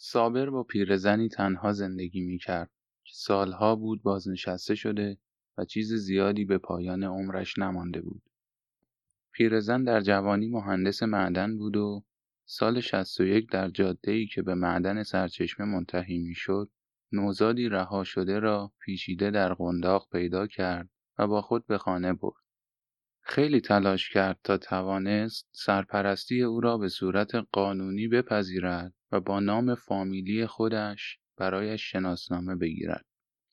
صابر با پیرزنی تنها زندگی می‌کرد که سالها بود بازنشسته شده و چیز زیادی به پایان عمرش نمانده بود. پیرزن در جوانی مهندس معدن بود و سال 61 در ای که به معدن سرچشمه منتهی می‌شد، نوزادی رها شده را پیچیده در قنداق پیدا کرد و با خود به خانه برد. خیلی تلاش کرد تا توانست سرپرستی او را به صورت قانونی بپذیرد و با نام فامیلی خودش برایش شناسنامه بگیرد.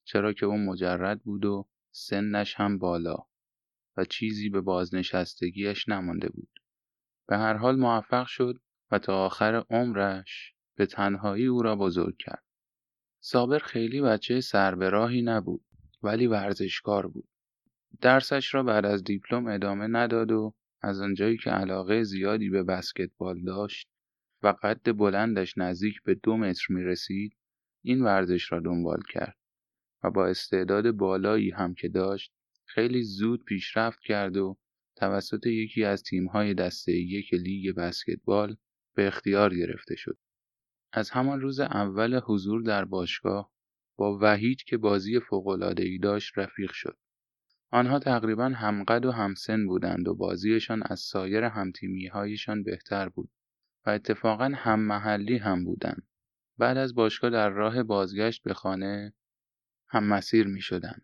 چرا که او مجرد بود و سنش هم بالا و چیزی به بازنشستگیش نمانده بود. به هر حال موفق شد و تا آخر عمرش به تنهایی او را بزرگ کرد. صابر خیلی بچه سربراهی نبود ولی ورزشکار بود. درسش را بعد از دیپلم ادامه نداد و از آنجایی که علاقه زیادی به بسکتبال داشت و قد بلندش نزدیک به دو متر می رسید این ورزش را دنبال کرد و با استعداد بالایی هم که داشت خیلی زود پیشرفت کرد و توسط یکی از تیم‌های دسته یک لیگ بسکتبال به اختیار گرفته شد. از همان روز اول حضور در باشگاه با وحید که بازی فوق‌العاده‌ای داشت رفیق شد. آنها تقریبا همقد و همسن بودند و بازیشان از سایر همتیمیهایشان بهتر بود و اتفاقا هم محلی هم بودند. بعد از باشگاه در راه بازگشت به خانه هم مسیر می شدن.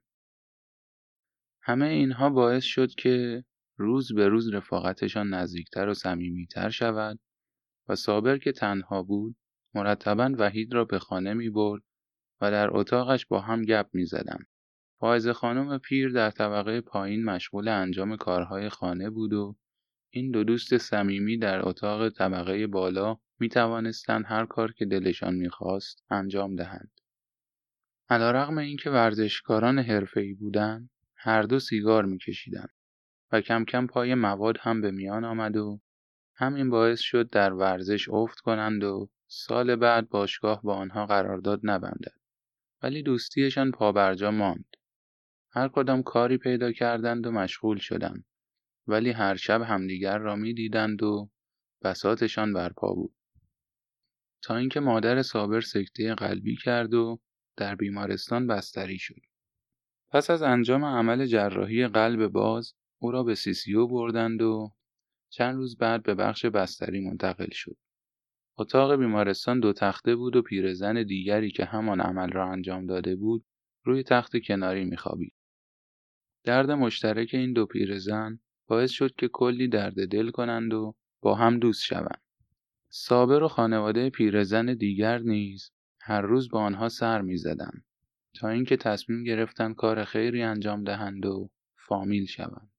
همه اینها باعث شد که روز به روز رفاقتشان نزدیکتر و صمیمیتر شود و صابر که تنها بود مرتبا وحید را به خانه می برد و در اتاقش با هم گپ می زدن. فائز خانم پیر در طبقه پایین مشغول انجام کارهای خانه بود و این دو دوست صمیمی در اتاق طبقه بالا می توانستند هر کار که دلشان می‌خواست انجام دهند. علیرغم اینکه ورزشکاران حرفه‌ای بودند، هر دو سیگار میکشیدند و کم کم پای مواد هم به میان آمد و همین باعث شد در ورزش افت کنند و سال بعد باشگاه با آنها قرارداد نبندد. ولی دوستیشان پابرجا ماند. هر کدام کاری پیدا کردند و مشغول شدند. ولی هر شب همدیگر را می‌دیدند و بساتشان برپا بود. تا اینکه مادر صابر سکته قلبی کرد و در بیمارستان بستری شد. پس از انجام عمل جراحی قلب باز او را به سیسیو بردند و چند روز بعد به بخش بستری منتقل شد. اتاق بیمارستان دو تخته بود و پیرزن دیگری که همان عمل را انجام داده بود روی تخت کناری میخوابید. درد مشترک این دو پیرزن باعث شد که کلی درد دل کنند و با هم دوست شوند. صابر و خانواده پیرزن دیگر نیز هر روز با آنها سر می‌زدند تا اینکه تصمیم گرفتند کار خیری انجام دهند و فامیل شوند.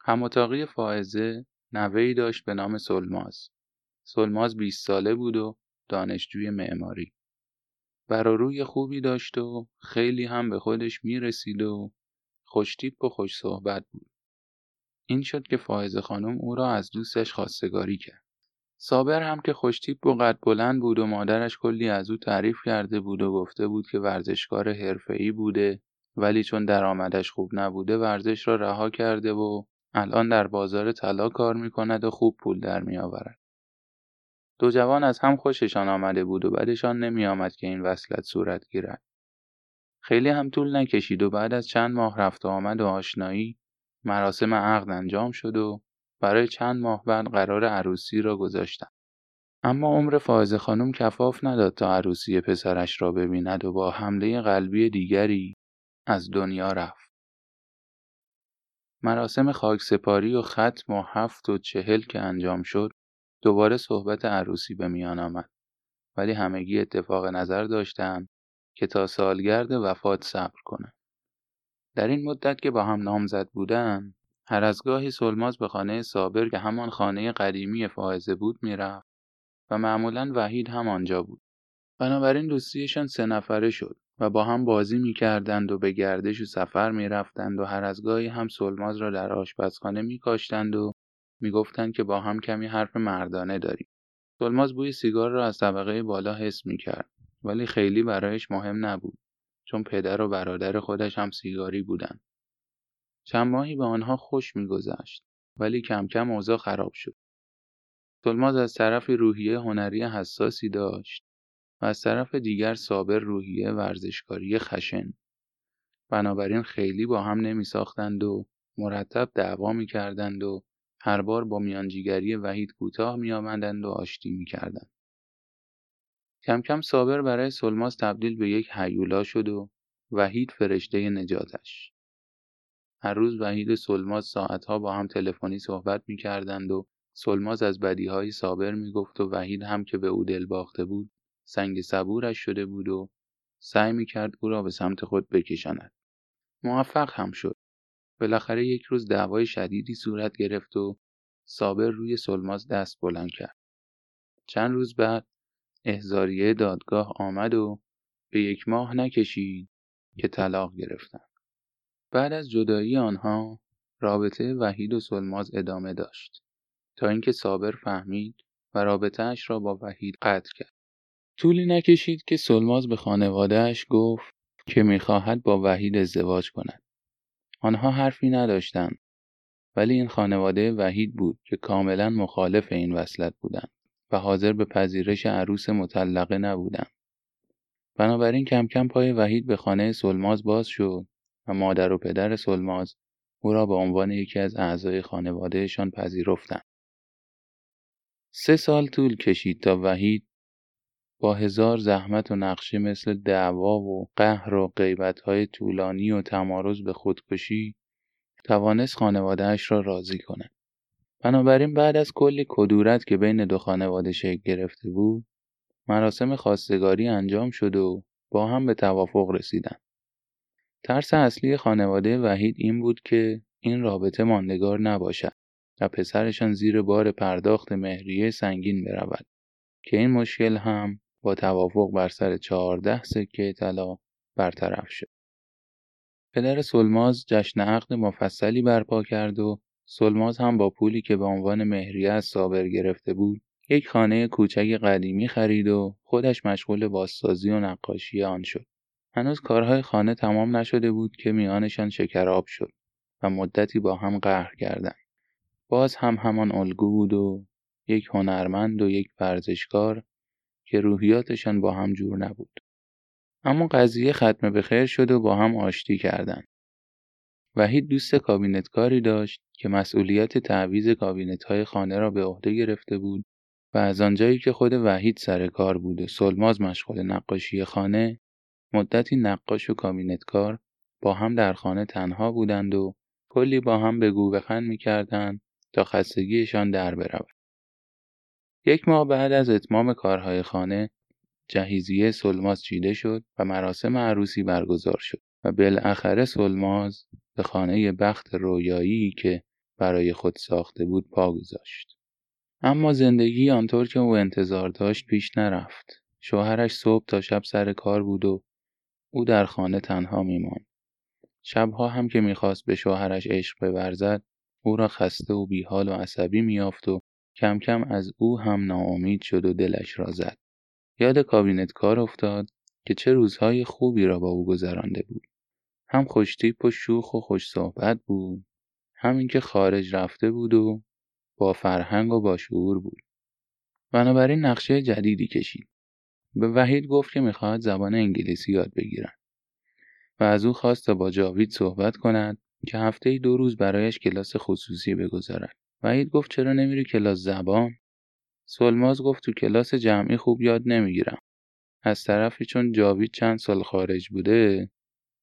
هماتاقی فائزه نوهی داشت به نام سلماز. سلماز 20 ساله بود و دانشجوی معماری. روی خوبی داشت و خیلی هم به خودش می رسید و خوشتیپ و خوش صحبت بود. این شد که فائز خانم او را از دوستش خواستگاری کرد. صابر هم که خوشتیپ و قد بلند بود و مادرش کلی از او تعریف کرده بود و گفته بود که ورزشکار حرفه‌ای بوده ولی چون درآمدش خوب نبوده ورزش را رها کرده و الان در بازار طلا کار می‌کند و خوب پول در میآورد. دو جوان از هم خوششان آمده بود و بعدشان نمی آمد که این وصلت صورت گیرد. خیلی هم طول نکشید و بعد از چند ماه رفت و آمد و آشنایی مراسم عقد انجام شد و برای چند ماه بعد قرار عروسی را گذاشتم. اما عمر فائزه خانم کفاف نداد تا عروسی پسرش را ببیند و با حمله قلبی دیگری از دنیا رفت. مراسم خاکسپاری و ختم و هفت و چهل که انجام شد دوباره صحبت عروسی به میان آمد ولی همگی اتفاق نظر داشتند که تا سالگرد وفات صبر کنند. در این مدت که با هم نامزد بودند هر از گاهی سلماز به خانه صابر که همان خانه قدیمی فائزه بود می‌رفت و معمولا وحید هم آنجا بود. بنابراین دوستیشان سه نفره شد و با هم بازی می‌کردند و به گردش و سفر می‌رفتند و هر از گاهی هم سلماز را در آشپزخانه میکاشتند و می‌گفتند که با هم کمی حرف مردانه داریم. سلماز بوی سیگار را از طبقه بالا حس می‌کرد ولی خیلی برایش مهم نبود چون پدر و برادر خودش هم سیگاری بودند. چند ماهی به آنها خوش میگذشت ولی کم کم اوضاع خراب شد. سلماز از طرفی روحیه هنری حساسی داشت و از طرف دیگر صابر روحیه ورزشکاری خشن بنابراین خیلی با هم نمی ساختند و مرتب دعوا می کردند و هر بار با میانجیگری وحید کوتاه می آمدند و آشتی می کردند. کم کم صابر برای سلماس تبدیل به یک حیولا شد و وحید فرشته نجاتش. هر روز وحید و سلماز ساعتها با هم تلفنی صحبت می کردند و سلماز از بدیهای صابر می گفت و وحید هم که به او دل باخته بود سنگ صبورش شده بود و سعی می کرد او را به سمت خود بکشاند. موفق هم شد. بالاخره یک روز دعوای شدیدی صورت گرفت و صابر روی سلماز دست بلند کرد. چند روز بعد احزاریه دادگاه آمد و به یک ماه نکشید که طلاق گرفتند. بعد از جدایی آنها رابطه وحید و سلماز ادامه داشت تا اینکه صابر فهمید و رابطهاش را با وحید قطع کرد. طولی نکشید که سلماز به خانوادهش گفت که می‌خواهد با وحید ازدواج کند. آنها حرفی نداشتند ولی این خانواده وحید بود که کاملا مخالف این وصلت بودند و حاضر به پذیرش عروس مطلقه نبودند. بنابراین کم کم پای وحید به خانه سلماز باز شد و مادر و پدر سلماز او را به عنوان یکی از اعضای خانوادهشان پذیرفتند. سه سال طول کشید تا وحید با هزار زحمت و نقشه مثل دعوا و قهر و های طولانی و تمارز به خودکشی توانست خانوادهش را راضی کند. بنابراین بعد از کلی کدورت که بین دو خانواده شکل گرفته بود مراسم خواستگاری انجام شد و با هم به توافق رسیدند. ترس اصلی خانواده وحید این بود که این رابطه ماندگار نباشد و پسرشان زیر بار پرداخت مهریه سنگین برود که این مشکل هم با توافق بر سر چهارده سکه طلا برطرف شد. پدر سلماز جشن عقد مفصلی برپا کرد و سلماز هم با پولی که به عنوان مهریه از صابر گرفته بود یک خانه کوچک قدیمی خرید و خودش مشغول بازسازی و نقاشی آن شد. هنوز کارهای خانه تمام نشده بود که میانشان شکراب شد و مدتی با هم قهر کردند. باز هم همان الگو بود و یک هنرمند و یک ورزشکار که روحیاتشان با هم جور نبود. اما قضیه ختم به خیر شد و با هم آشتی کردند. وحید دوست کابینتکاری داشت که مسئولیت تعویز کابینت های خانه را به عهده گرفته بود و از آنجایی که خود وحید سر کار بود و سلماز مشغول نقاشی خانه مدتی نقاش و کابینتکار با هم در خانه تنها بودند و کلی با هم بگو بخند می‌کردند تا خستگیشان در برود. یک ماه بعد از اتمام کارهای خانه جهیزیه سلماز چیده شد و مراسم عروسی برگزار شد و بالاخره سلماز به خانه بخت رویایی که برای خود ساخته بود پا گذاشت. اما زندگی آنطور که او انتظار داشت پیش نرفت. شوهرش صبح تا شب سر کار بود و او در خانه تنها میماند. شبها هم که می‌خواست به شوهرش عشق بورزد او را خسته و بیحال و عصبی میافت و کم کم از او هم ناامید شد و دلش را زد. یاد کابینت کار افتاد که چه روزهای خوبی را با او گذرانده بود. هم خوشتیپ و شوخ و خوش صحبت بود. هم اینکه خارج رفته بود و با فرهنگ و با شعور بود. بنابراین نقشه جدیدی کشید. به وحید گفت که می‌خواهد زبان انگلیسی یاد بگیرد و از او خواست تا با جاوید صحبت کند که هفته دو روز برایش کلاس خصوصی بگذارد. وحید گفت چرا نمیری کلاس زبان؟ سلماز گفت تو کلاس جمعی خوب یاد نمی‌گیرم. از طرفی چون جاوید چند سال خارج بوده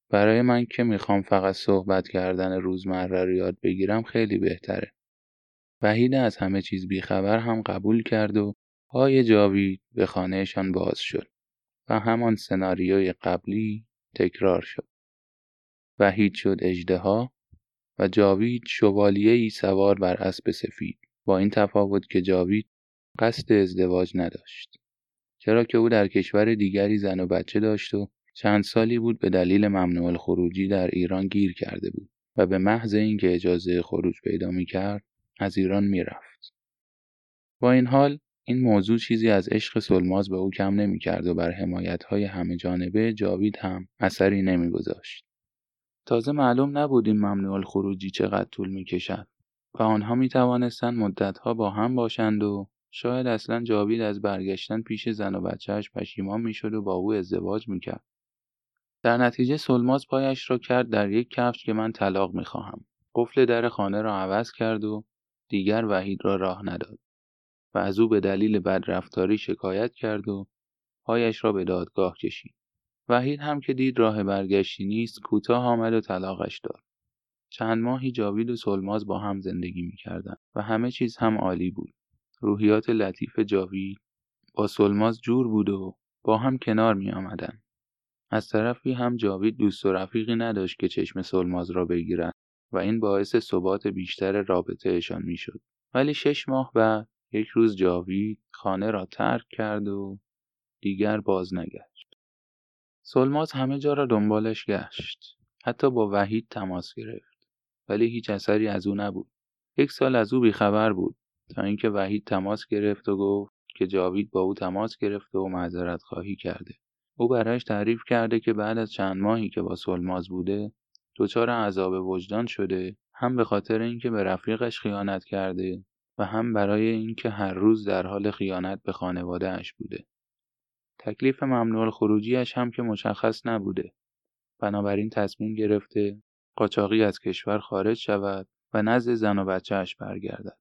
برای من که می‌خوام فقط صحبت کردن روزمره رو یاد بگیرم خیلی بهتره. وحید از همه چیز بیخبر هم قبول کرد و پای جاوید به خانهشان باز شد و همان سناریوی قبلی تکرار شد. وحید شد اجدها و جاوید ای سوار بر اسب سفید با این تفاوت که جاوید قصد ازدواج نداشت چرا که او در کشور دیگری زن و بچه داشت و چند سالی بود به دلیل ممنوع خروجی در ایران گیر کرده بود و به محض اینکه اجازه خروج پیدا می کرد از ایران می‌رفت. با این حال این موضوع چیزی از عشق سلماز به او کم نمی کرد و بر حمایت های همه جانبه جاوید هم اثری نمی گذاشت. تازه معلوم نبود این ممنوع خروجی چقدر طول می کشد و آنها می توانستند مدتها با هم باشند و شاید اصلا جاوید از برگشتن پیش زن و بچهش پشیمان می‌شد و با او ازدواج می‌کرد. در نتیجه سلماز پایش را کرد در یک کفش که من طلاق می‌خواهم. قفل در خانه را عوض کرد و دیگر وحید را راه نداد و از او به دلیل بدرفتاری شکایت کرد و پایش را به دادگاه کشید. وحید هم که دید راه برگشتی نیست کوتاه آمد و طلاقش داد. چند ماهی جاوید و سلماز با هم زندگی می‌کردند و همه چیز هم عالی بود. روحیات لطیف جاوید با سلماز جور بود و با هم کنار می آمدن. از طرفی هم جاوید دوست و رفیقی نداشت که چشم سلماز را بگیرد و این باعث ثبات بیشتر رابطهشان می‌شد. ولی شش ماه بعد یک روز جاوید خانه را ترک کرد و دیگر باز نگشت. سلماز همه جا را دنبالش گشت. حتی با وحید تماس گرفت. ولی هیچ اثری از او نبود. یک سال از او بیخبر بود تا اینکه وحید تماس گرفت و گفت که جاوید با او تماس گرفته و معذرت خواهی کرده. او برایش تعریف کرده که بعد از چند ماهی که با سلماز بوده دچار عذاب وجدان شده هم به خاطر اینکه به رفیقش خیانت کرده و هم برای اینکه هر روز در حال خیانت به خانوادهاش بوده. تکلیف ممنوع خروجیش هم که مشخص نبوده. بنابراین تصمیم گرفته قاچاقی از کشور خارج شود و نزد زن و بچهش برگردد.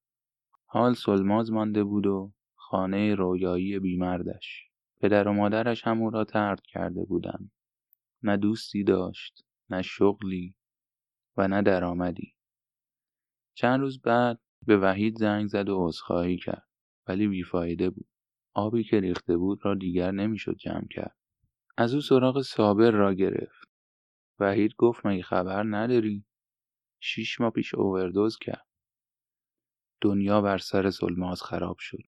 حال سلماز مانده بود و خانه رویایی بیمردش. پدر و مادرش هم او را ترد کرده بودند. نه دوستی داشت، نه شغلی و نه درآمدی. چند روز بعد به وحید زنگ زد و عذرخواهی کرد ولی بیفایده بود. آبی که ریخته بود را دیگر نمی‌شد جمع کرد. از او سراغ صابر را گرفت. وحید گفت مگه خبر نداری؟ شیش ماه پیش اووردوز کرد. دنیا بر سر سلماز خراب شد.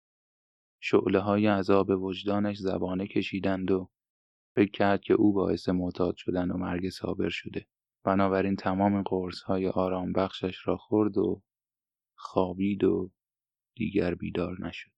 شعله های عذاب وجدانش زبانه کشیدند و فکر کرد که او باعث معتاد شدن و مرگ صابر شده. بنابراین تمام قرص های آرام بخشش را خورد و خوابید و دیگر بیدار نشد.